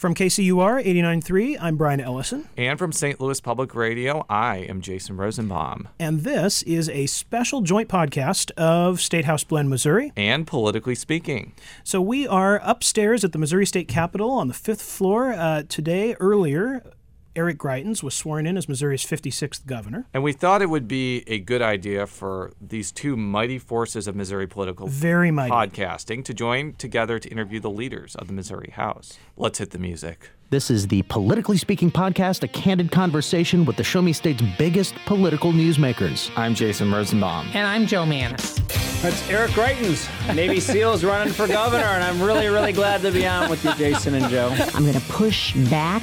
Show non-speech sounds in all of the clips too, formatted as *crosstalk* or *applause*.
From KCUR 89.3, I'm Brian Ellison. And from St. Louis Public Radio, I am Jason Rosenbaum. And this is a special joint podcast of State House Blend, Missouri. And Politically Speaking. So we are upstairs at the Missouri State Capitol on the fifth floor uh, today, earlier. Eric Greitens was sworn in as Missouri's 56th governor. And we thought it would be a good idea for these two mighty forces of Missouri political Very mighty. podcasting to join together to interview the leaders of the Missouri House. Let's hit the music. This is the Politically Speaking podcast, a candid conversation with the Show Me State's biggest political newsmakers. I'm Jason Rosenbaum. And I'm Jo Mannies. That's Eric Greitens, Navy *laughs* SEALs running for governor, and I'm really, really glad to be on with you, Jason and Joe. I'm going to push back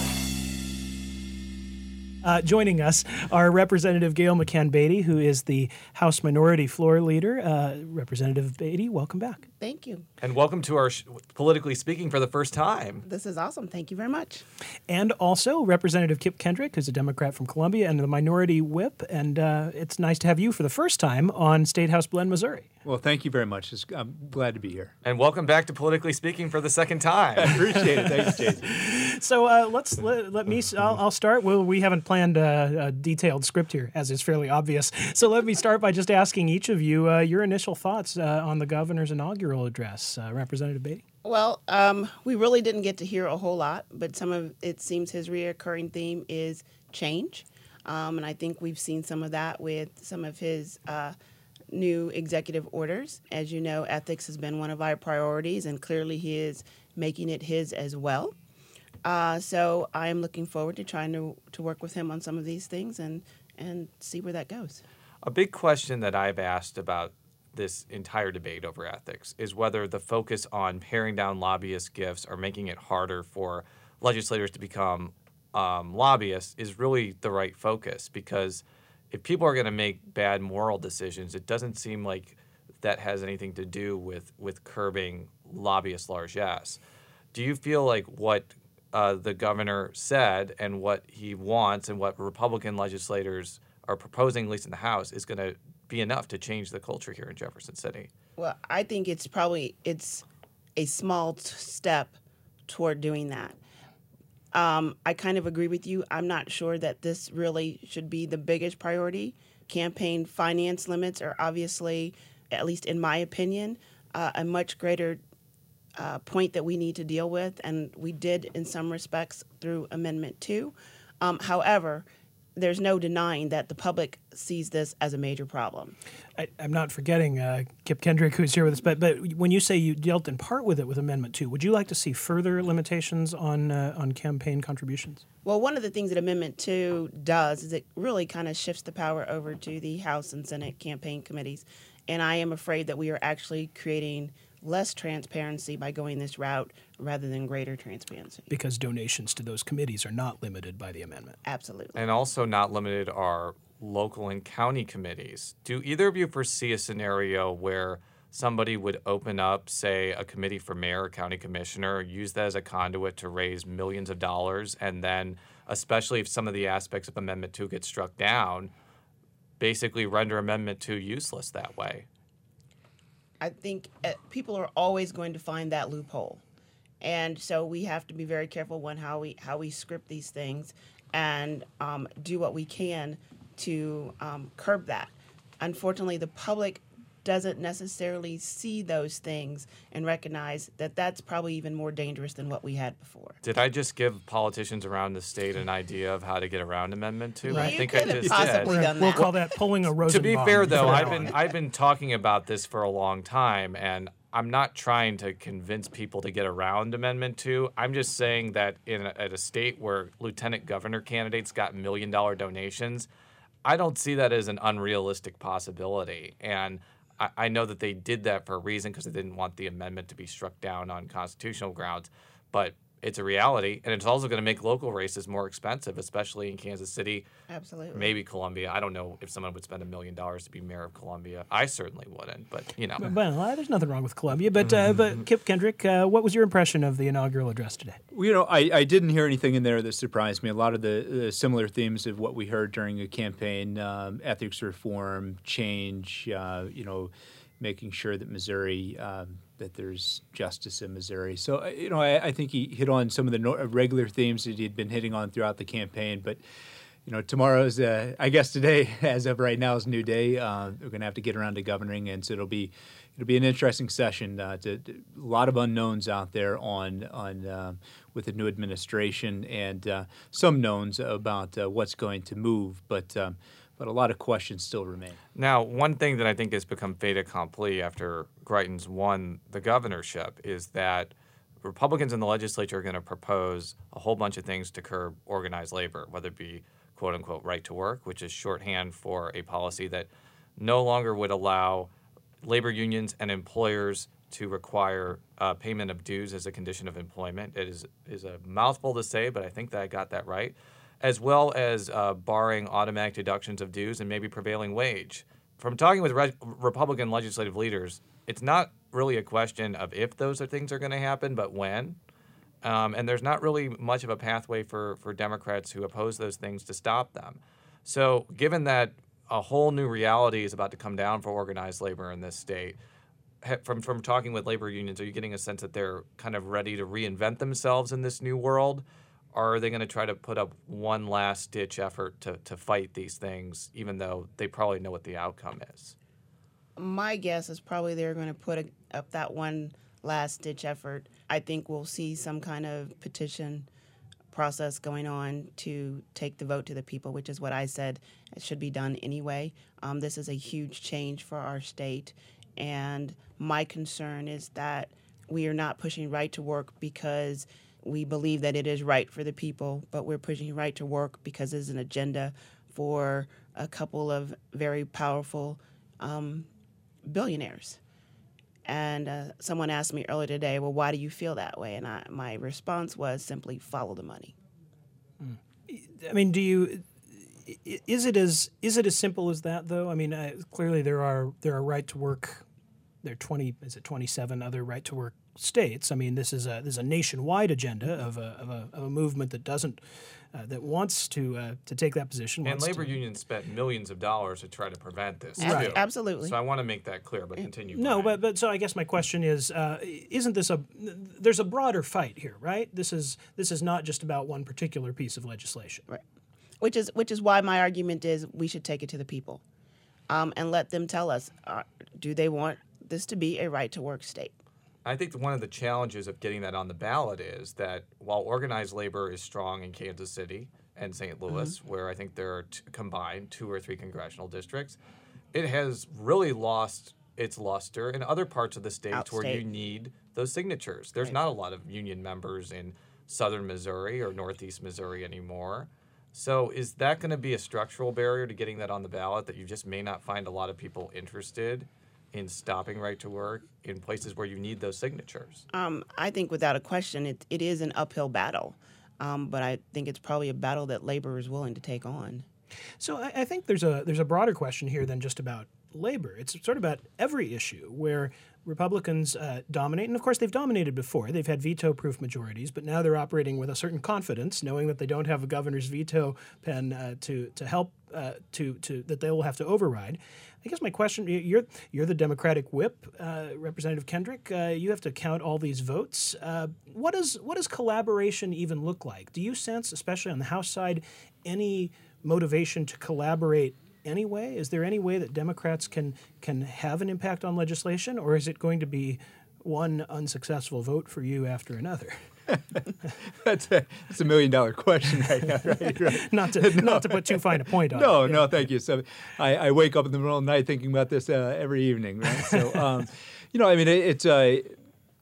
Uh, joining us are Representative Gail McCann Beatty, who is the House Minority Floor Leader. Uh, Representative Beatty, welcome back. Thank you. And welcome to our sh- Politically Speaking for the first time. This is awesome. Thank you very much. And also Representative Kip Kendrick, who's a Democrat from Columbia and the Minority Whip. And uh, it's nice to have you for the first time on State House Blend, Missouri. Well, thank you very much. It's, I'm glad to be here. And welcome back to Politically Speaking for the second time. *laughs* I appreciate it. Thanks, Jason. *laughs* So uh, let's let, let me. I'll, I'll start. Well, we haven't planned a, a, detailed script here, as is fairly obvious. So let me start by just asking each of you uh, your initial thoughts uh, on the governor's inaugural address, uh, Representative Beatty. Well, um, we really didn't get to hear a whole lot, but some of it seems his reoccurring theme is change, um, and I think we've seen some of that with some of his uh, new executive orders. As you know, ethics has been one of our priorities, and clearly he is making it his as well. Uh, so I am looking forward to trying to, to work with him on some of these things and, and see where that goes. A big question that I've asked about this entire debate over ethics is whether the focus on paring down lobbyist gifts or making it harder for legislators to become um, lobbyists is really the right focus because if people are going to make bad moral decisions, it doesn't seem like that has anything to do with with curbing lobbyist largesse. Do you feel like what uh, the governor said and what he wants and what Republican legislators are proposing, at least in the House, is going to be enough to change the culture here in Jefferson City? Well, I think it's probably it's a small t- step toward doing that. Um, I kind of agree with you. I'm not sure that this really should be the biggest priority. Campaign finance limits are obviously, at least in my opinion, uh, a much greater uh, point that we need to deal with, and we did in some respects through Amendment 2. Um, however, there's no denying that the public sees this as a major problem. I, am not forgetting uh, Kip Kendrick, who's here with us, but but when you say you dealt in part with it with Amendment Two, would you like to see further limitations on uh, on campaign contributions? Well, one of the things that Amendment Two does is it really kind of shifts the power over to the House and Senate campaign committees, and I am afraid that we are actually creating less transparency by going this route rather than greater transparency. Because donations to those committees are not limited by the amendment. Absolutely. And also not limited are local and county committees. Do either of you foresee a scenario where somebody would open up, say, a committee for mayor or county commissioner, use that as a conduit to raise millions of dollars, and then, especially if some of the aspects of Amendment 2 get struck down, basically render Amendment 2 useless that way? I think uh, people are always going to find that loophole, and so we have to be very careful when how we how we script these things, and um, do what we can to um, curb that. Unfortunately, the public doesn't necessarily see those things and recognize that that's probably even more dangerous than what we had before. Did I just give politicians around the state an idea of how to get around Amendment Two? Right. I think I just possibly did. done We'll call that pulling a Rosenbaum. To be fair, though, I've been I've been talking about this for a long time, and I'm not trying to convince people to get around Amendment Two. I'm just saying that in a, at a state where lieutenant governor candidates got million dollar donations, I don't see that as an unrealistic possibility, and. I, know that they did that for a reason because they didn't want the amendment to be struck down on constitutional grounds, but it's a reality, and it's also going to make local races more expensive, especially in Kansas City. Absolutely. Maybe Columbia. I don't know if someone would spend a million dollars to be mayor of Columbia. I certainly wouldn't, but you know. Well, there's nothing wrong with Columbia, but uh, but Kip Kendrick, uh, what was your impression of the inaugural address today? Well, you know, I, I didn't hear anything in there that surprised me. A lot of the, the similar themes of what we heard during the campaign: um, ethics reform, change. Uh, you know, making sure that Missouri. Um, that there's justice in Missouri. So, uh, you know, I, I think he hit on some of the no- uh, regular themes that he'd been hitting on throughout the campaign. But, you know, tomorrow's, uh, I guess today, *laughs* as of right now, is a new day. Uh, we're going to have to get around to governing, and so it'll be it'll be an interesting session. Uh, to, to, a lot of unknowns out there on on uh, with the new administration, and some knowns about what's going to move, but. Um, but a lot of questions still remain. Now, one thing that I think has become fait accompli after Greitens won the governorship is that Republicans in the legislature are going to propose a whole bunch of things to curb organized labor, whether it be quote unquote right to work, which is shorthand for a policy that no longer would allow labor unions and employers to require uh, payment of dues as a condition of employment. It is, is a mouthful to say, but I think that I got that right as well as uh, barring automatic deductions of dues and maybe prevailing wage. From talking with re- Republican legislative leaders, it's not really a question of if those are things are going to happen, but when. Um, and there's not really much of a pathway for, for Democrats who oppose those things to stop them. So, given that a whole new reality is about to come down for organized labor in this state, from, from talking with labor unions, are you getting a sense that they're kind of ready to reinvent themselves in this new world? Are they going to try to put up one last ditch effort to, to fight these things, even though they probably know what the outcome is? My guess is probably they're going to put a, up that one last ditch effort. I think we'll see some kind of petition process going on to take the vote to the people, which is what I said it should be done anyway. Um, this is a huge change for our state, and my concern is that we are not pushing right to work because we believe that it is right for the people, but we're pushing right to work because there's an agenda for a couple of very powerful um, billionaires. And uh, someone asked me earlier today, well, why do you feel that way? And I, my response was simply follow the money. Hmm. I mean, do you? Is it as is it as simple as that though? I mean, uh, clearly there are there are right to work. There are twenty is it twenty seven other right to work states. I mean, this is a this is a nationwide agenda of a, of a, of a movement that doesn't uh, that wants to uh, to take that position. And labor to, unions spent millions of dollars to try to prevent this. Right. Too. Absolutely. So I want to make that clear, but continue. No, but but so I guess my question is, uh, isn't this a there's a broader fight here, right? This is this is not just about one particular piece of legislation. Right. Which is which is why my argument is we should take it to the people, um, and let them tell us uh, do they want this to be a right to work state. I think one of the challenges of getting that on the ballot is that while organized labor is strong in Kansas City and St. Mm-hmm. Louis, mm-hmm. where I think there are t- combined two or three congressional districts, it has really lost its luster in other parts of the state Outstate. where you need those signatures. There's right. not a lot of union members in southern Missouri or northeast Missouri anymore. So is that going to be a structural barrier to getting that on the ballot that you just may not find a lot of people interested in stopping right to work in places where you need those signatures? Um, I think without a question, it, it is an uphill battle. Um, but I think it's probably a battle that labor is willing to take on. So I, I, think there's a there's a broader question here than just about labor. It's sort of about every issue where Republicans uh, dominate, and of course they've dominated before. They've had veto-proof majorities, but now they're operating with a certain confidence, knowing that they don't have a governor's veto pen uh, to to help uh, to to that they will have to override. I guess my question: You're you're the Democratic whip, uh, Representative Kendrick. Uh, you have to count all these votes. Uh, what does what does collaboration even look like? Do you sense, especially on the House side, any motivation to collaborate anyway? Is there any way that Democrats can can have an impact on legislation, or is it going to be one unsuccessful vote for you after another? *laughs* that's, a, that's a million dollar question right now, right? right. *laughs* not to *laughs* no. not to put too fine a point on no, it. No, no, thank you. So I, I, wake up in the middle of the night thinking about this uh, every evening, right? So, um, you know, I mean, it, it's uh,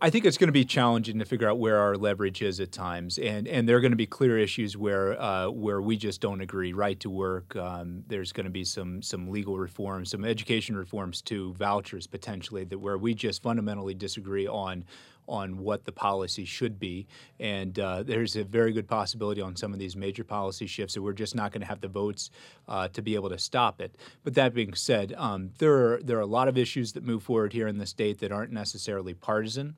I think it's going to be challenging to figure out where our leverage is at times, and and there are going to be clear issues where uh, where we just don't agree. Right to work. Um, there's going to be some some legal reforms, some education reforms too, vouchers potentially that where we just fundamentally disagree on on what the policy should be. And uh, there's a very good possibility on some of these major policy shifts that we're just not going to have the votes uh, to be able to stop it. But that being said, um, there are there are a lot of issues that move forward here in the state that aren't necessarily partisan.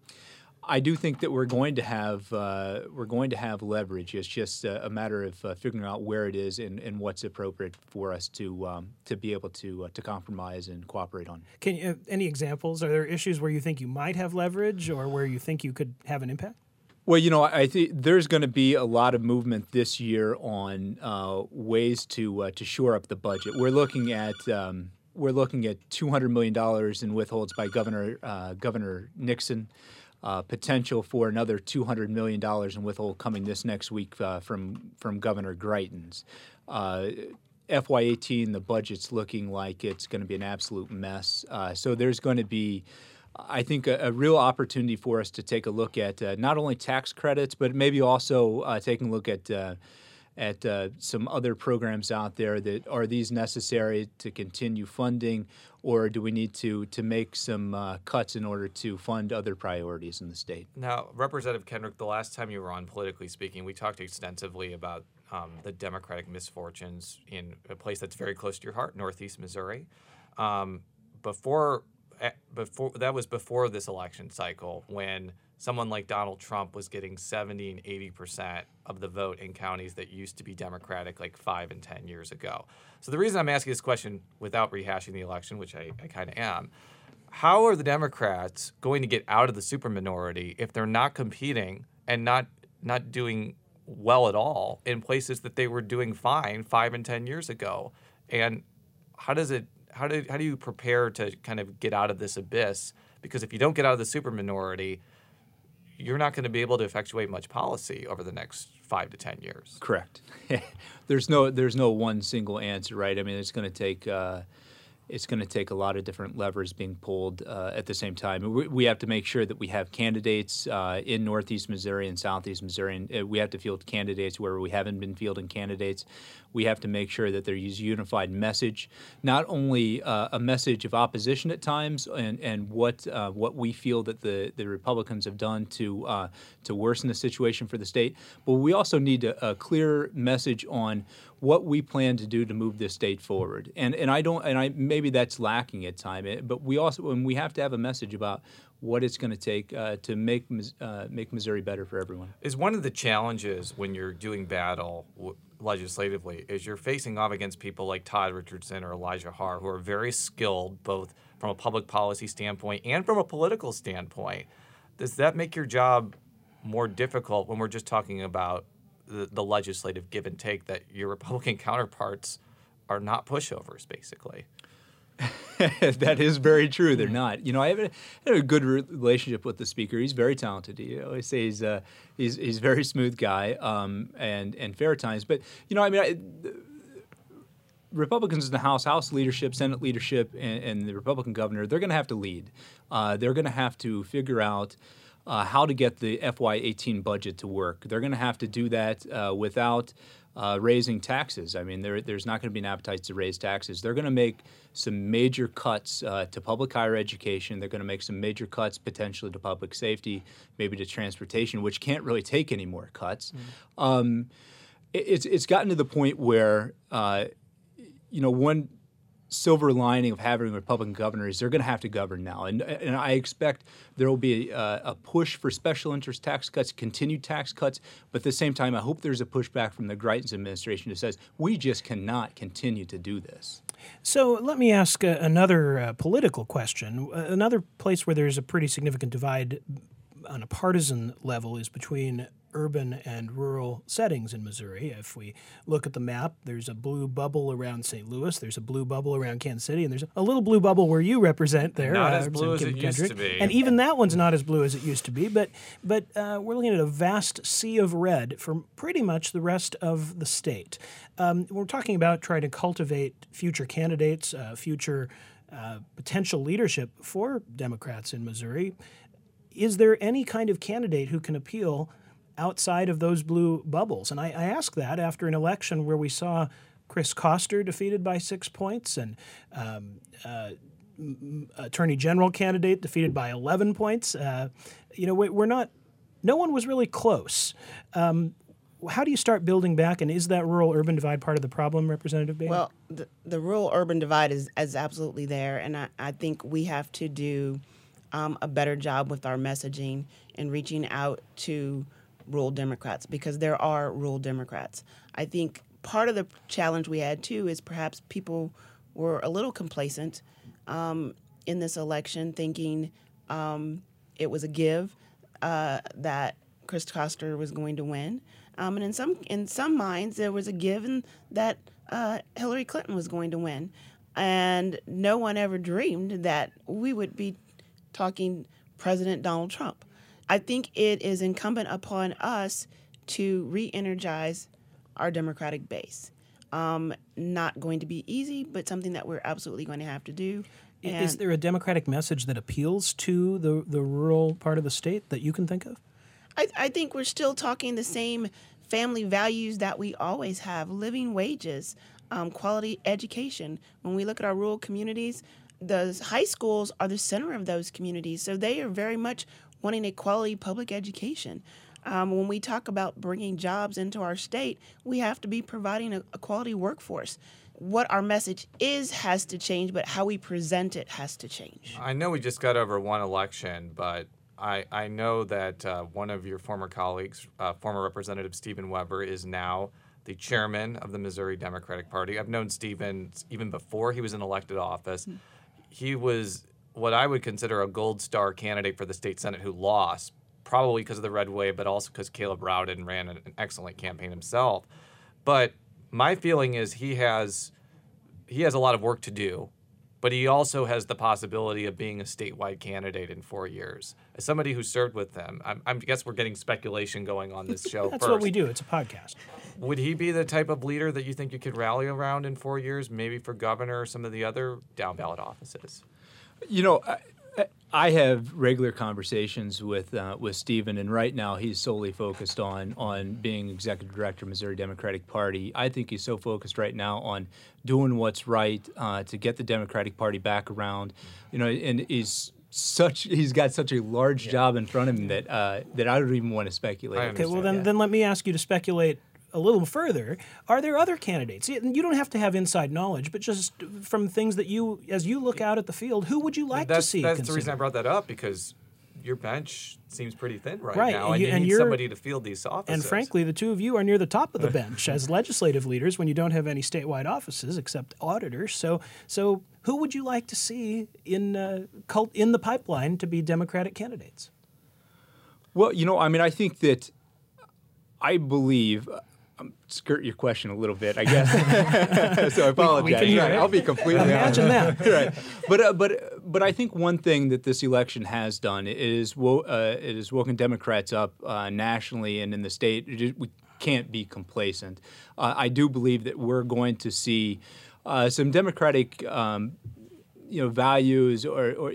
I do think that we're going to have uh, we're going to have leverage. It's just a, a matter of uh, figuring out where it is and, and what's appropriate for us to um, to be able to uh, to compromise and cooperate on. Can you, any examples? Are there issues where you think you might have leverage, or where you think you could have an impact? Well, you know, I think there's going to be a lot of movement this year on uh, ways to uh, to shore up the budget. We're looking at. Um, we're looking at $200 million in withholds by Governor uh, Governor Nixon uh, potential for another $200 million in withhold coming this next week uh, from, from Governor Greitens. Uh, FY18, the budget's looking like it's going to be an absolute mess. Uh, so there's going to be, I think, a, a, real opportunity for us to take a look at uh, not only tax credits, but maybe also uh, taking a look at at uh, some other programs out there that are these necessary to continue funding or do we need to to make some uh, cuts in order to fund other priorities in the state? Now representative kendrick the last time you were on politically speaking we talked extensively about um, the democratic misfortunes in a place that's very close to your heart northeast missouri. Um, before eh, before that was before this election cycle when someone like Donald Trump was getting 70 and 80 percent of the vote in counties that used to be Democratic like five and 10 years ago. So the reason I'm asking this question without rehashing the election, which I, I kind of am, how are the Democrats going to get out of the superminority if they're not competing and not not doing well at all in places that they were doing fine five and 10 years ago? And how does it how do, how do you prepare to kind of get out of this abyss? Because if you don't get out of the superminority, you're not going to be able to effectuate much policy over the next five to ten years. Correct. *laughs* there's no there's no one single answer, right? I mean, it's going to take. Uh, it's going to take a lot of different levers being pulled uh, at the same time. We, we, have to make sure that we have candidates uh, in Northeast Missouri and Southeast Missouri, and uh, we have to field candidates where we haven't been fielding candidates we have to make sure that there's a unified message, not only uh, a message of opposition at times and, and what uh, what we feel that the, the Republicans have done to uh, to worsen the situation for the state, but we also need a, a, clear message on what we plan to do to move this state forward. And and I don't and I maybe that's lacking at time, eh, but we also and we have to have a message about what it's going to take uh, to make uh, make Missouri better for everyone. Is one of the challenges when you're doing battle w- legislatively is you're facing off against people like Todd Richardson or Elijah Haahr who are very skilled both from a public policy standpoint and from a political standpoint. Does that make your job more difficult when we're just talking about the, the legislative give and take that your Republican *laughs* counterparts are not pushovers, basically? *laughs* that is very true. They're not. You know, I have a, I have a good relationship with the speaker. He's very talented. He always say he's uh, he's he's a very smooth guy um, and and fair times. But you know, I mean. I, Republicans in the House, House leadership, Senate leadership, and, and the Republican governor, they're going to have to lead. Uh, they're going to have to figure out uh, how to get the FY18 budget to work. They're going to have to do that uh, without uh, raising taxes. I mean, there, there's not going to be an appetite to raise taxes. They're going to make some major cuts uh, to public higher education. They're going to make some major cuts potentially to public safety, maybe to transportation, which can't really take any more cuts. Mm-hmm. Um, it, it's it's gotten to the point where uh, you know one silver lining of having Republican governors, they're going to have to govern now. And, and I expect there will be a, a, push for special interest tax cuts, continued tax cuts, but at the same time, I hope there's a pushback from the Greitens administration that says we just cannot continue to do this. So let me ask uh, another uh, political question. Uh, another place where there's a pretty significant divide on a partisan level is between urban and rural settings in Missouri. If we look at the map, there's a blue bubble around St. Louis, there's a blue bubble around Kansas City, and there's a little blue bubble where you represent there. Not uh, as blue as it Kendrick. used to be. And even that one's not as blue as it used to be, but but uh, we're looking at a vast sea of red for pretty much the rest of the state. Um, we're talking about trying to cultivate future candidates, uh, future uh, potential leadership for Democrats in Missouri. Is there any kind of candidate who can appeal outside of those blue bubbles. And I, I ask that after an election where we saw Chris Koster defeated by six points and um, uh, attorney general candidate defeated by 11 points. Uh, you know, we, we're not. No one was really close. Um, how do you start building back, and is that rural urban divide part of the problem, Representative Bailey? Well, the, the rural urban divide is, is absolutely there, and I, I think we have to do um, a better job with our messaging and reaching out to rural Democrats because there are rural Democrats. I think part of the challenge we had too is perhaps people were a little complacent um, in this election, thinking um, it was a give uh, that Chris Koster was going to win. Um, and in some in some minds, there was a given that uh, Hillary Clinton was going to win, and no one ever dreamed that we would be talking President Donald Trump. I think it is incumbent upon us to re-energize our Democratic base. Um, not going to be easy, but something that we're absolutely going to have to do. And is there a Democratic message that appeals to the, the rural part of the state that you can think of? I, I think we're still talking the same family values that we always have living wages, um, quality education. When we look at our rural communities, the high schools are the center of those communities. So they are very much wanting a quality public education. Um, when we talk about bringing jobs into our state, we have to be providing a, a quality workforce. What our message is has to change, but how we present it has to change. I know we just got over one election, but I, I know that uh, one of your former colleagues, uh, former Representative Stephen Webber, is now the chairman of the Missouri Democratic Party. I've known Stephen even before he was in elected office. Mm-hmm. He was what I would consider a gold star candidate for the state senate who lost, probably because of the red wave, but also because Caleb Rowden ran an, an excellent campaign himself. But my feeling is he has he has a lot of work to do but he also has the possibility of being a statewide candidate in four years. As somebody who served with them, I'm, i guess we're getting speculation going on this *laughs* show. That's first. what we do. It's a podcast. Would he be the type of leader that you think you could rally around in four years, maybe for governor or some of the other down ballot offices? You know, I, I have regular conversations with uh, with Stephen, and right now he's solely focused on on being executive director of Missouri Democratic Party. I think he's so focused right now on doing what's right uh, to get the Democratic Party back around. You know, and he's such he's got such a large yeah. job in front of him that uh, that I don't even want to speculate. Okay, well then yeah. then let me ask you to speculate a little further, are there other candidates? You don't have to have inside knowledge, but just from things that you, as you look out at the field, who would you like that's, to see? That's consider? the reason I brought that up because your bench seems pretty thin right, right. now, and you, you and need somebody to field these offices. And frankly, the two of you are near the top of the bench as *laughs* legislative leaders when you don't have any statewide offices except auditors. So, so who would you like to see in uh, cult in the pipeline to be Democratic candidates? Well, you know, I mean, I think that I believe skirt your question a little bit, I guess. *laughs* *laughs* so I apologize. We, we I'll be completely Imagine honest. that. *laughs* right. But uh, but but I think one thing that this election has done is wo- uh, it has woken Democrats up uh, nationally and in the state. We can't be complacent. Uh, I do believe that we're going to see uh, some Democratic. Um, you know, values or, or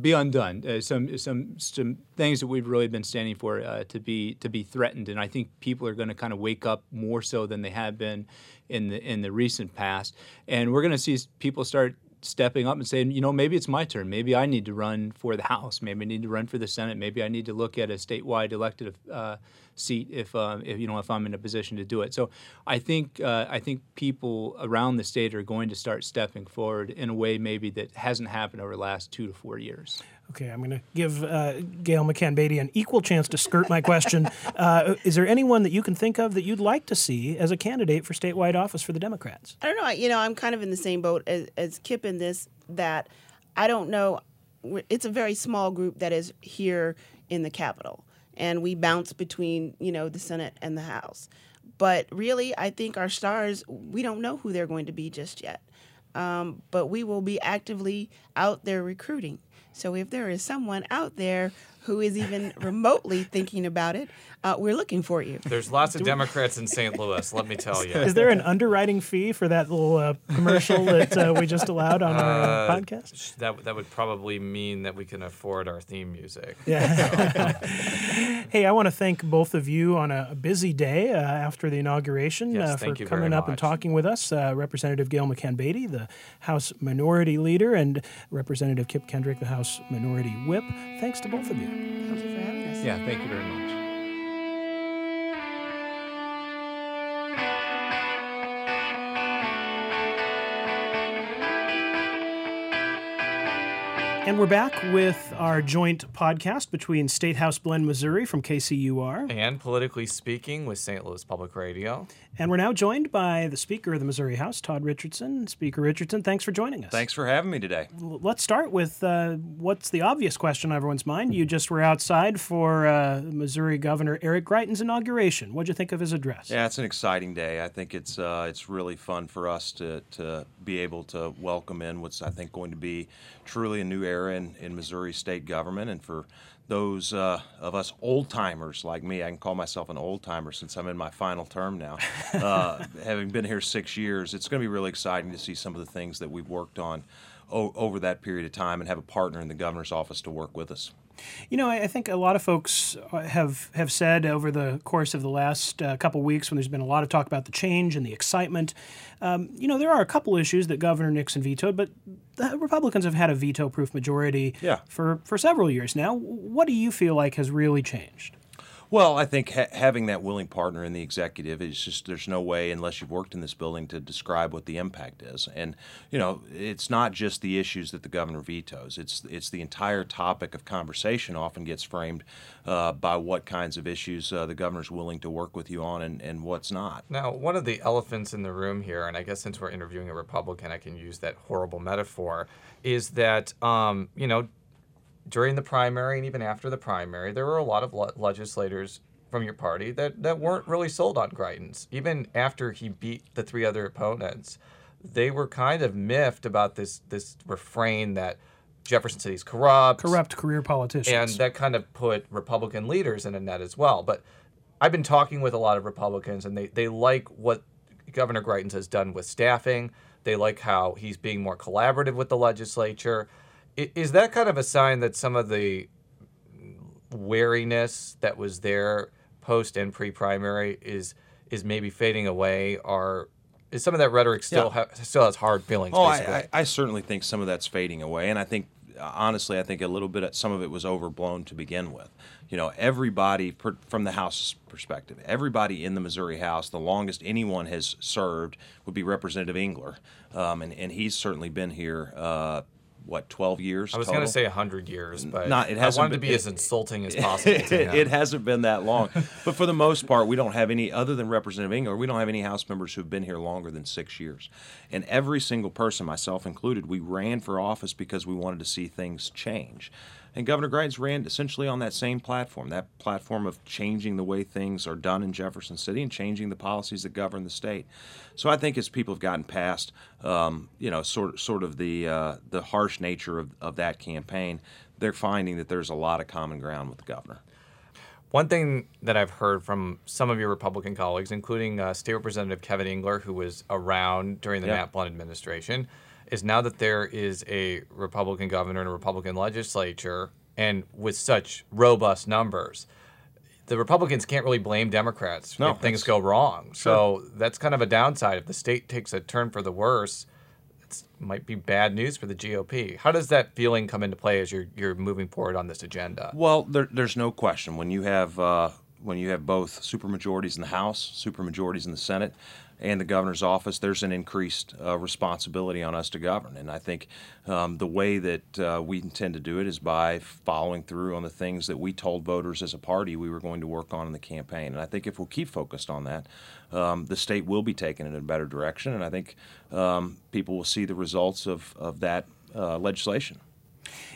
be undone. Uh, some some some things that we've really been standing for uh, to be to be threatened, and I think people are going to kind of wake up more so than they have been in the in the recent past, and we're going to see people start stepping up and saying, you know, maybe it's my turn. Maybe I need to run for the House. Maybe I need to run for the Senate. Maybe I need to look at a statewide elected uh, seat if, uh, if you know if I'm in a position to do it. So I think uh, I think people around the state are going to start stepping forward in a way maybe that hasn't happened over the last two to four years. Okay, I'm going to give uh, Gail McCann Beatty an equal chance to skirt my question. *laughs* Uh, is there anyone that you can think of that you'd like to see as a candidate for statewide office for the Democrats? I don't know. You know, I'm kind of in the same boat as, as Kip in this that I don't know. It's a very small group that is here in the Capitol, and we bounce between you know the Senate and the House. But really, I think our stars, we don't know who they're going to be just yet. Um, but we will be actively out there recruiting. So if there is someone out there who is even *laughs* remotely thinking about it, uh, we're looking for you. There's lots of Democrats in St. Louis, let me tell you. Is there an underwriting fee for that little uh, commercial *laughs* that uh, we just allowed on our uh, uh, podcast? That, that would probably mean that we can afford our theme music. *laughs* Yeah. hey, I want to thank both of you on a busy day uh, after the inauguration yes, for coming up much. and talking with us. Representative Gail McCann Beatty, the the House Minority Leader, and Representative Kip Kendrick, the House Minority Whip. Thanks to both of you. Thank you for having us. Yeah, thank you very much. And we're back with our joint podcast between State House Blend, Missouri from KCUR. And politically speaking with St. Louis Public Radio. And we're now joined by the Speaker of the Missouri House, Todd Richardson. Speaker Richardson, thanks for joining us. Thanks for having me today. Let's start with uh, what's the obvious question on everyone's mind. You just were outside for uh, Missouri Governor Eric Greitens' inauguration. What'd you think of his address? Yeah, it's an exciting day. I think it's uh, it's really fun for us to, to be able to welcome in what's I think going to be truly a new era in, in Missouri state government, and for those uh, of us old timers like me, I can call myself an old timer since I'm in my final term now. *laughs* Uh, having been here six years, it's going to be really exciting to see some of the things that we've worked on o- over that period of time and have a partner in the governor's office to work with us. You know, I think a lot of folks uh, have have said over the course of the last uh, couple weeks, when there's been a lot of talk about the change and the excitement, um, you know, there are a couple issues that Governor Nixon vetoed, but the Republicans have had a veto-proof majority yeah. for for several years now. What do you feel like has really changed? Well, I think ha- having that willing partner in the executive is just there's no way unless you've worked in this building to describe what the impact is. And you know, it's not just the issues that the governor vetoes. It's it's the entire topic of conversation often gets framed uh, by what kinds of issues uh, the governor's willing to work with you on and, and what's not. Now, one of the elephants in the room here, and I guess since we're interviewing a Republican, I can use that horrible metaphor, is that um, you know during the primary and even after the primary, there were a lot of le- legislators from your party that, that weren't really sold on Greitens. Even after he beat the three other opponents, they were kind of miffed about this this refrain that Jefferson City's corrupt, corrupt career politicians, and that kind of put Republican leaders in a net as well. But I've been talking with a lot of Republicans, and they, they like what Governor Greitens has done with staffing. They like how he's being more collaborative with the legislature is that kind of a sign that some of the wariness that was there post and pre-primary is is maybe fading away? Or is some of that rhetoric still yeah. ha- still has hard feelings oh I, I, I, certainly think some of that's fading away. And i think honestly i think a little bit of, some of it was overblown to begin with. You know everybody per, from the house perspective everybody in the missouri house the longest anyone has served would be representative engler. Um, and, and he's certainly been here uh, what 12 years i was going to say 100 years but Not, it hasn't i wanted been, to be it, as insulting as possible *laughs* it, it, hasn't been that long. But for the most part we don't have any other than representative engler we don't have any house members who've been here longer than six years. And every single person myself included we ran for office because we wanted to see things change and Governor Greitens ran essentially on that same platform, that platform of changing the way things are done in Jefferson City and changing the policies that govern the state. So I think as people have gotten past, um, you know, sort sort of the uh, the harsh nature of, of that campaign, they're finding that there's a lot of common ground with the governor. One thing that I've heard from some of your Republican colleagues, including uh, State Representative Kevin Engler, who was around during the yeah. Matt Blunt administration, is now that there is a Republican governor and a Republican legislature, and with such robust numbers, the Republicans can't really blame Democrats no, if things go wrong. Sure. So that's kind of a downside. If the state takes a turn for the worse, it might be bad news for the GOP. How does that feeling come into play as you're you're moving forward on this agenda? Well, there, there's no question when you have uh, when you have both supermajorities in the House, supermajorities in the Senate, and the governor's office, there's an increased uh, responsibility on us to govern. And I think um, the way that uh, we intend to do it is by following through on the things that we told voters as a party we were going to work on in the campaign. And I think if we'll keep focused on that, um, the state will be taken in a better direction. And I think um, people will see the results of, of that uh, legislation.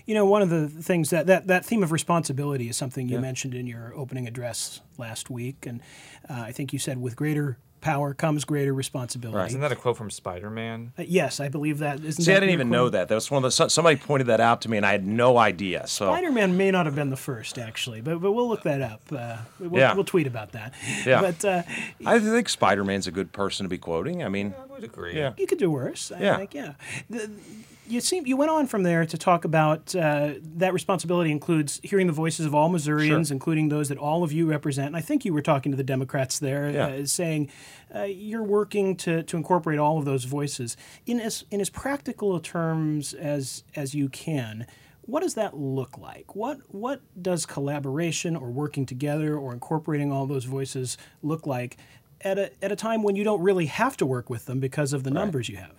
You know, one of the things that that, that theme of responsibility is something you yeah. mentioned in your opening address last week, and uh, I think you said with greater power comes greater responsibility. Right. Isn't that a quote from Spider Man? Uh, yes, I believe that. Isn't See, that I didn't even quote? know that. That was one of the somebody pointed that out to me, and I had no idea. So Spider Man may not have been the first, actually, but but we'll look that up. Uh, we'll, yeah. we'll tweet about that. Yeah. But uh, I think Spider Man's a good person to be quoting. I mean, I would agree. Yeah. You could do worse. I yeah. Think, yeah. The, you seem you went on from there to talk about uh, that responsibility includes hearing the voices of all Missourians, Sure. including those that all of you represent. And I think you were talking to the Democrats there, Yeah. uh, saying uh, you're working to, to incorporate all of those voices in as in as practical terms as as you can. What does that look like? What what does collaboration or working together or incorporating all those voices look like at a at a time when you don't really have to work with them because of the numbers you have?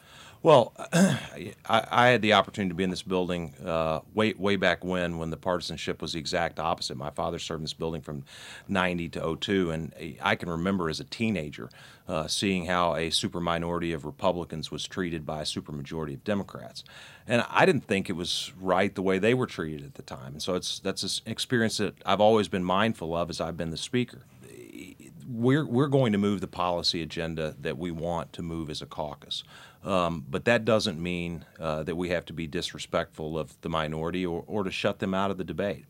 Well, *clears throat* I, I had the opportunity to be in this building uh, way way back when, when the partisanship was the exact opposite. My father served in this building from '90 to 02, and I can remember as a teenager uh, seeing how a super minority of Republicans was treated by a super majority of Democrats, and I didn't think it was right the way they were treated at the time. And so it's that's an experience that I've always been mindful of as I've been the speaker we're we're going to move the policy agenda that we want to move as a caucus. Um, but that doesn't mean uh, that we have to be disrespectful of the minority or, or to shut them out of the debate.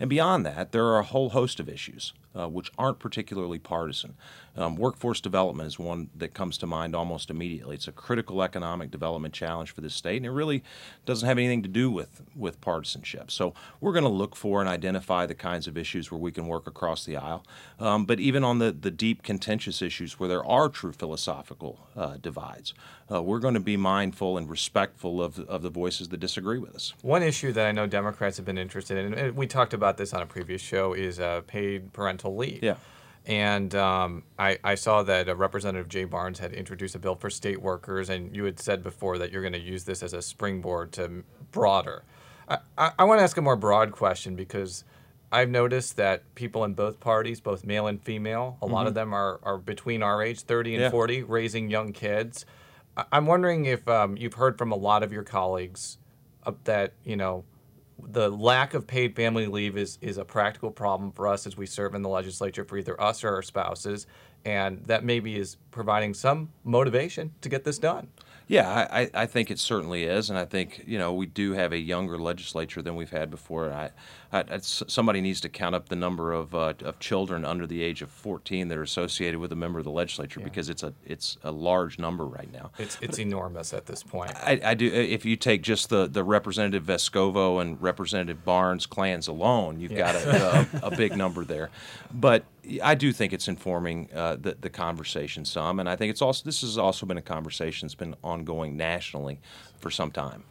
And beyond that, there are a whole host of issues uh, which aren't particularly partisan. Um, workforce development is one that comes to mind almost immediately. It's a critical economic development challenge for this state, and it really doesn't have anything to do with, with partisanship. So we're going to look for and identify the kinds of issues where we can work across the aisle. Um, but even on the, the deep, contentious issues where there are true philosophical uh, divides, uh, we're going to be mindful and respectful of, of the voices that disagree with us. One issue that I know Democrats have been interested in, and we talked about this on a previous show, is uh, paid parental leave. Yeah. And um, I, I saw that uh, Representative Jay Barnes had introduced a bill for state workers, and you had said before that you're going to use this as a springboard to broader. I, I, I want to ask a more broad question because I've noticed that people in both parties, both male and female, a lot of Mhm. them are, are between our age, 30 and Yeah. 40, raising young kids. I'm wondering if um, you've heard from a lot of your colleagues that, you know, the lack of paid family leave is, is a practical problem for us as we serve in the legislature for either us or our spouses, and that maybe is providing some motivation to get this done. Yeah, I, I I think it certainly is, and I think you know we do have a younger legislature than we've had before. I, I, it's- somebody needs to count up the number of uh, of children under the age of 14 that are associated with a member of the legislature because it's a it's a large number right now. It's it's enormous at this point. I, I do. If you take just the, the Representative Vescovo and Representative Barnes clans alone, you've Yeah. got a, a, a big number there. But I do think it's informing uh, the the conversation some, and I think it's also this has also been a conversation that's been ongoing nationally for some time.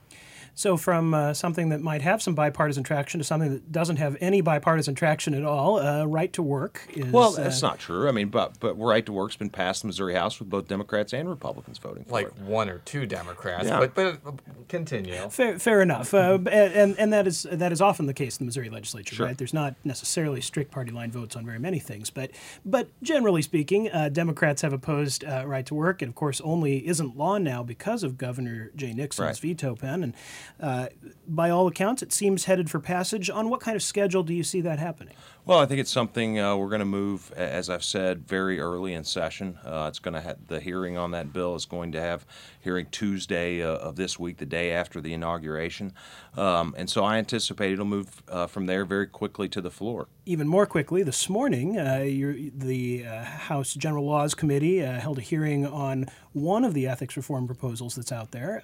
So, from uh, something that might have some bipartisan traction to something that doesn't have any bipartisan traction at all, uh, right to work is. Well, that's uh, not true. I mean, but but right to work's been passed in the Missouri House with both Democrats and Republicans voting for Like it. one or two Democrats, Yeah. but but uh, continue. Fair, fair enough, uh, b- and and that is that is often the case in the Missouri legislature, Sure. right? There's not necessarily strict party line votes on very many things, but but generally speaking, uh, Democrats have opposed uh, right to work, and of course, only isn't law now because of Governor Jay Nixon's Right. veto pen, and Uh, by all accounts, it seems headed for passage. On what kind of schedule do you see that happening? Well, I think it's something uh, we're going to move, as I've said, very early in session. Uh, it's going to the hearing on that bill is going to have hearing Tuesday uh, of this week, the day after the inauguration, um, and so I anticipate it'll move uh, from there very quickly to the floor. even more quickly, this morning, uh, the uh, House General Laws Committee held a hearing on one of the ethics reform proposals that's out there,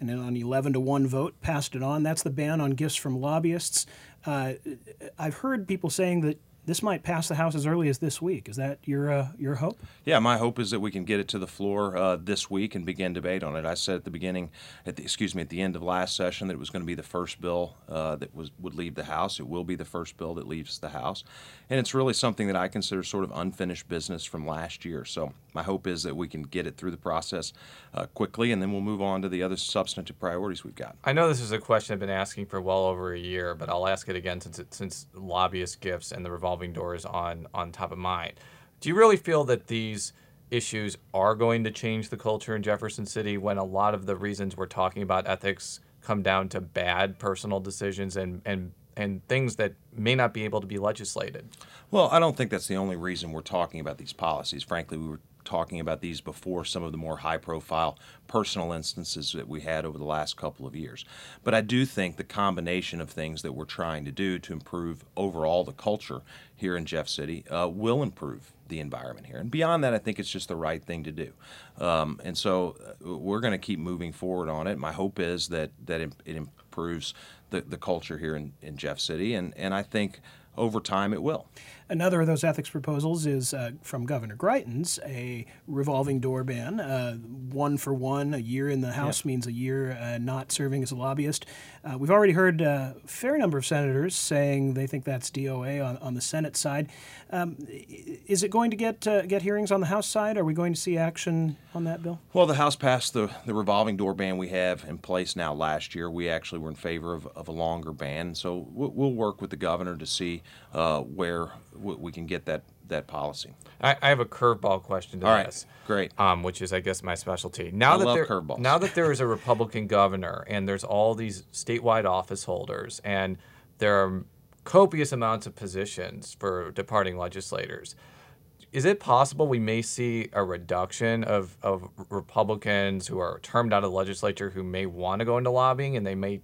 and then on 11 to 1 vote, passed it on. That's the ban on gifts from lobbyists. Uh, I've heard people saying that this might pass the House as early as this week. Is that your, uh, your hope? Yeah, my hope is that we can get it to the floor uh, this week and begin debate on it. I said at the beginning, at the, excuse me, at the end of last session that it was going to be the first bill uh, that was would leave the House. It will be the first bill that leaves the House, and it's really something that I consider sort of unfinished business from last year. So my hope is that we can get it through the process uh, quickly, and then we'll move on to the other substantive priorities we've got. I know this is a question I've been asking for well over a year, but I'll ask it again since it, since lobbyist gifts and the revolving door is on on top of mind. Do you really feel that these issues are going to change the culture in Jefferson City when a lot of the reasons we're talking about ethics come down to bad personal decisions and and and things that may not be able to be legislated? Well, I don't think that's the only reason we're talking about these policies. Frankly, we were talking about these before some of the more high profile personal instances that we had over the last couple of years. But I do think the combination of things that we're trying to do to improve overall the culture here in Jeff City uh, will improve the environment here. And beyond that, I think it's just the right thing to do. Um, and so uh, we're going to keep moving forward on it. My hope is that, that it, it improves the, the culture here in, in Jeff City. And, and I think over time it will. Another of those ethics proposals is uh, from Governor Greitens, a revolving door ban. Uh, one for one, a year in the House yeah. means a year uh, not serving as a lobbyist. Uh, we've already heard uh, a fair number of senators saying they think that's DOA on, on the Senate side. Um, is it going to get uh, get hearings on the House side? Are we going to see action on that bill? Well, the House passed the, the revolving door ban we have in place now last year. We actually were in favor of, of a longer ban. So we'll work with the governor to see where we can get that that policy. I, I have a curveball question to All this. Right, great. Um, which is, I guess, my specialty. Now I that love there, curveballs. now that there is a Republican governor and there's all these statewide office holders and there are copious amounts of positions for departing legislators. Is it possible we may see a reduction of, of Republicans who are termed out of the legislature who may want to go into lobbying and they may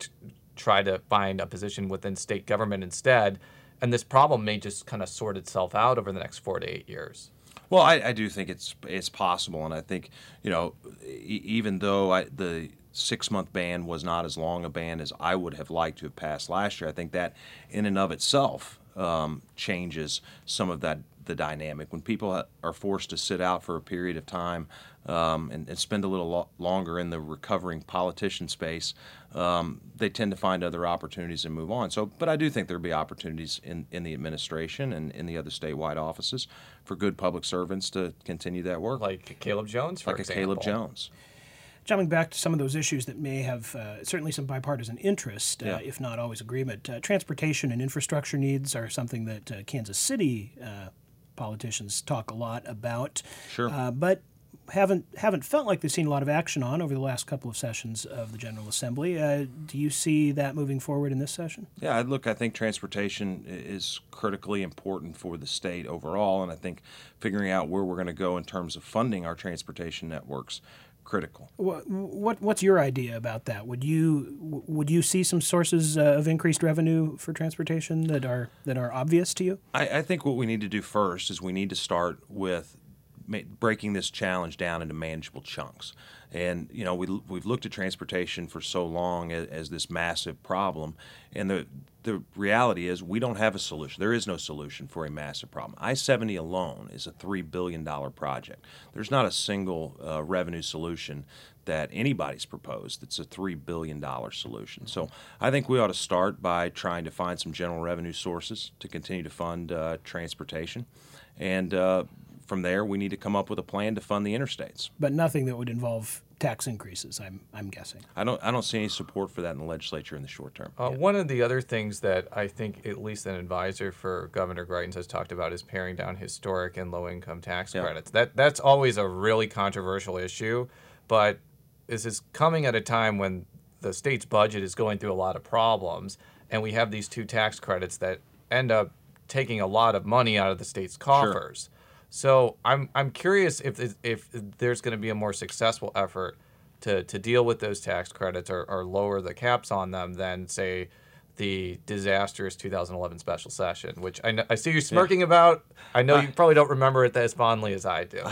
try to find a position within state government instead? And this problem may just kind of sort itself out over the next four to eight years. Well, I, I do think it's it's possible, and I think you know, e- even though I, the six month ban was not as long a ban as I would have liked to have passed last year, I think that in and of itself um, changes some of that the dynamic when people are forced to sit out for a period of time um, and, and, spend a little lo- longer in the recovering politician space, um, they tend to find other opportunities and move on. So, but I do think there'll be opportunities in, in the administration and in the other statewide offices for good public servants to continue that work. Like Caleb Jones, like example. a Caleb Jones. Jumping back to some of those issues that may have uh, certainly some bipartisan interest, uh, yeah. if not always agreement, uh, transportation and infrastructure needs are something that uh, Kansas City uh, politicians talk a lot about. Sure. Uh, but haven't haven't felt like they've seen a lot of action on over the last couple of sessions of the General Assembly. Uh, do you see that moving forward in this session? Yeah, look, I think transportation is critically important for the state overall, and I think figuring out where we're going to go in terms of funding our transportation networks critical. What, what, what's your idea about that? Would you would you see some sources uh, of increased revenue for transportation that are that are obvious to you? I, I think what we need to do first is we need to start with breaking this challenge down into manageable chunks. And you know, we we've looked at transportation for so long as, as, this massive problem, and the the reality is we don't have a solution. There is no solution for a massive problem. I-70 alone is a three billion dollar project. There's not a single uh, revenue solution that anybody's proposed that's a $3 billion solution. So I think we ought to start by trying to find some general revenue sources to continue to fund uh, transportation. And uh, from there, we need to come up with a plan to fund the interstates. But nothing that would involve tax increases. I'm I'm guessing. I don't I don't see any support for that in the legislature in the short term. Uh, one of the other things that I think at least an advisor for Governor Greitens has talked about is paring down historic and low income tax yeah. credits. That that's always a really controversial issue, but this is coming at a time when the state's budget is going through a lot of problems, and we have these two tax credits that end up taking a lot of money out of the state's coffers. Sure. So I'm I'm curious if if there's going to be a more successful effort to, to deal with those tax credits or, or lower the caps on them than say the disastrous 2011 special session, which I, know, I see you smirking yeah. about. I know you probably don't remember it as fondly as I do. *laughs*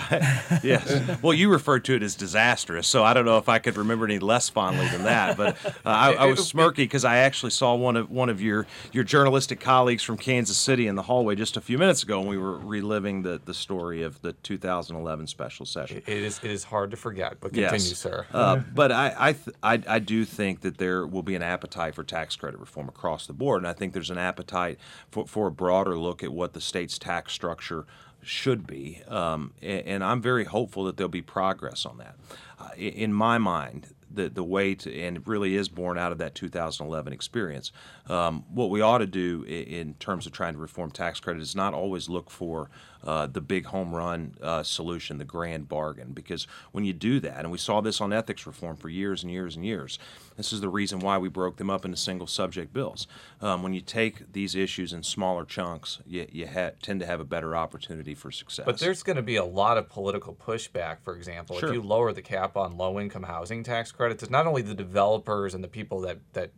yes. Well, you referred to it as disastrous, so I don't know if I could remember any less fondly than that. But uh, I, I, was smirky because I actually saw one of one of your your journalistic colleagues from Kansas City in the hallway just a few minutes ago, and we were reliving the, the story of the 2011 special session. It is it is hard to forget, but continue, yes. sir. Uh, but I I, th- I I do think that there will be an appetite for tax credit reform across the board. And I think there's an appetite for, for a broader look at what the state's tax structure should be. Um, and, and, I'm very hopeful that there'll be progress on that. Uh, in my mind, the, the way to, and it really is born out of that 2011 experience. Um, what we ought to do in, in, terms of trying to reform tax credit is not always look for uh, the big home run uh, solution, the grand bargain. Because when you do that, and we saw this on ethics reform for years and years and years, this is the reason why we broke them up into single subject bills. Um, when you take these issues in smaller chunks, you, you ha- tend to have a better opportunity for success. But there's going to be a lot of political pushback, for example. Sure. If you lower the cap on low income housing tax credits, it's not only the developers and the people that, that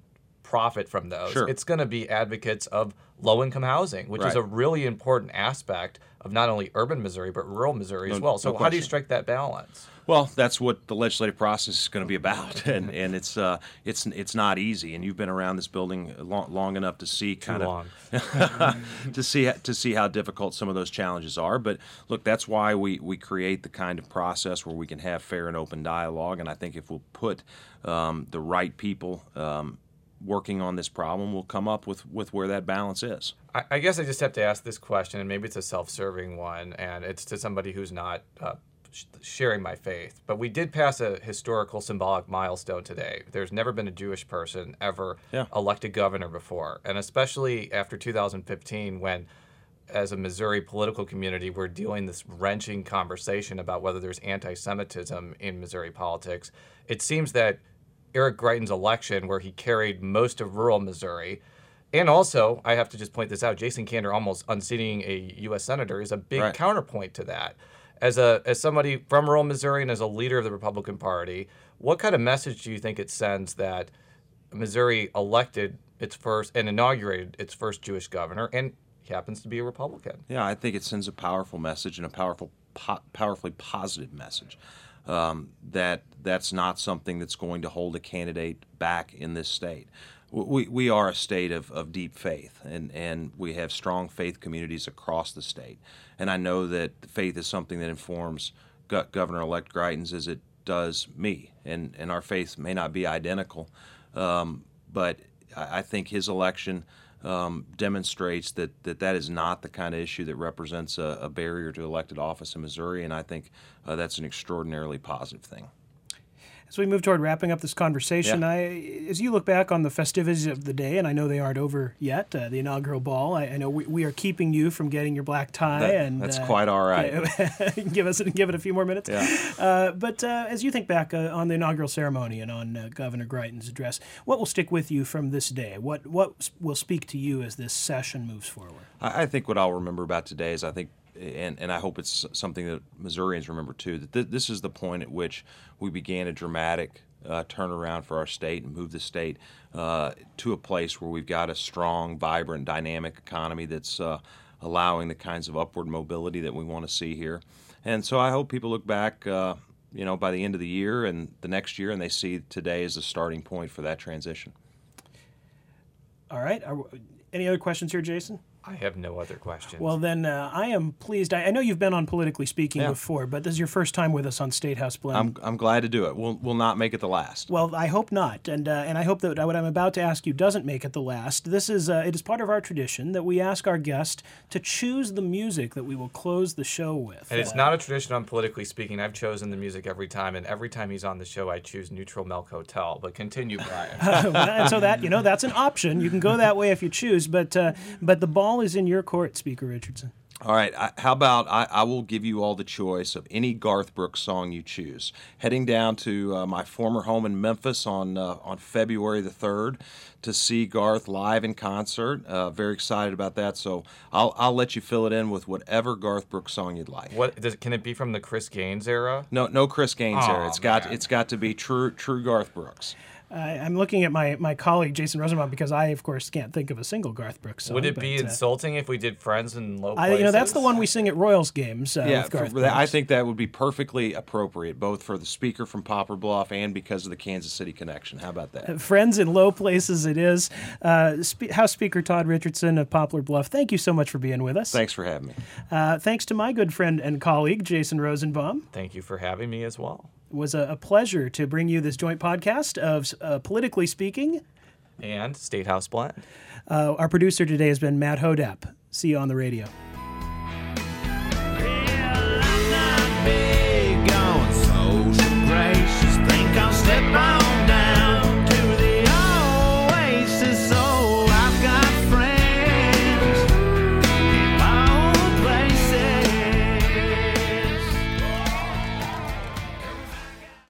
profit from those, Sure. it's going to be advocates of low income housing, which is a really important aspect of not only urban Missouri, but rural Missouri as well. So, no how do you strike that balance? Well, that's what the legislative process is going to be about, *laughs* and and it's uh, it's it's not easy. And you've been around this building long, long enough to see kind long. of *laughs* to see to see how difficult some of those challenges are. But look, that's why we we create the kind of process where we can have fair and open dialogue. And I think if we'll put um, the right people. Um, Working on this problem, we'll come up with, with where that balance is. I, I guess I just have to ask this question, and maybe it's a self-serving one, and it's to somebody who's not uh, sh- sharing my faith. But we did pass a historical, symbolic milestone today. There's never been a Jewish person ever Yeah. elected governor before, and especially after 2015, when as a Missouri political community, we're dealing this wrenching conversation about whether there's anti-Semitism in Missouri politics. It seems that Eric Greitens' election, where he carried most of rural Missouri, and also I have to just point this out: Jason Kander almost unseating a U.S. senator is a big Right. counterpoint to that. As a as somebody from rural Missouri and as a leader of the Republican Party, what kind of message do you think it sends that Missouri elected its first and inaugurated its first Jewish governor, and he happens to be a Republican? Yeah, I think it sends a powerful message and a powerful, po- powerfully positive message. Um, that that's not something that's going to hold a candidate back in this state. We, we are a state of, of deep faith, and, and we have strong faith communities across the state. And I know that faith is something that informs Go- Governor-elect Greitens as it does me. And, and our faith may not be identical, um, but I, I think his election um, demonstrates that, that that is not the kind of issue that represents a, a barrier to elected office in Missouri, and I think uh, that's an extraordinarily positive thing. As we move toward wrapping up this conversation, Yeah. I, as you look back on the festivities of the day, and I know they aren't over yet, uh, the inaugural ball, I, I know we, we are keeping you from getting your black tie, That- and that's uh, quite all right. *laughs* give us give it a few more minutes. Yeah. Uh, but uh, as you think back uh, on the inaugural ceremony and on uh, Governor Greitens' address, what will stick with you from this day? What what will speak to you as this session moves forward? I, I think what I'll remember about today is I think, and, and I hope it's something that Missourians remember too, that th- this is the point at which we began a dramatic uh, turnaround for our state and move the state uh, to a place where we've got a strong, vibrant, dynamic economy that's uh, allowing the kinds of upward mobility that we want to see here. And so I hope people look back. Uh, you know, by the end of the year and the next year, and they see today as the starting point for that transition. All right. Are, any other questions here, Jason? I have no other questions. Well, then uh, I am pleased. I, I know you've been on Politically Speaking Yeah. before, but this is your first time with us on State House Blend. I'm, I'm glad to do it. We'll, we'll not make it the last. Well, I hope not, and uh, and I hope that what I'm about to ask you doesn't make it the last. This is uh, it is part of our tradition that we ask our guest to choose the music that we will close the show with. And it's not a tradition on politically speaking. I've chosen the music every time, and every time he's on the show, I choose Neutral Milk Hotel. But continue, Brian. *laughs* and so that you know that's an option. You can go that way if you choose, but uh, but the ball is in your court, Speaker Richardson. All right. I, how about I, I will give you all the choice of any Garth Brooks song you choose. Heading down to uh, my former home in Memphis on uh, on February the third to see Garth live in concert. Uh, very excited about that. So I'll I'll let you fill it in with whatever Garth Brooks song you'd like. What does, can it be from the Chris Gaines era? No, no Chris Gaines Aw, there. It's got it's got to be true true Garth Brooks. I, I'm looking at my, my colleague Jason Rosenbaum because I, of course, can't think of a single Garth Brooks song. Would it be but, uh, insulting if we did Friends in Low I, Places? you know, that's the one we sing at Royals games uh, yeah, with Garth for I think that would be perfectly appropriate, both for the speaker from Poplar Bluff and because of the Kansas City connection. How about that? Friends in low places it is. Uh, Spe- House Speaker Todd Richardson of Poplar Bluff, thank you so much for being with us. Thanks for having me. Uh, thanks to my good friend and colleague, Jason Rosenbaum. Thank you for having me as well. It was a, a pleasure to bring you this joint podcast of uh, Politically Speaking. And State House Blend. Uh, our producer today has been Matt Hodapp. See you on the radio.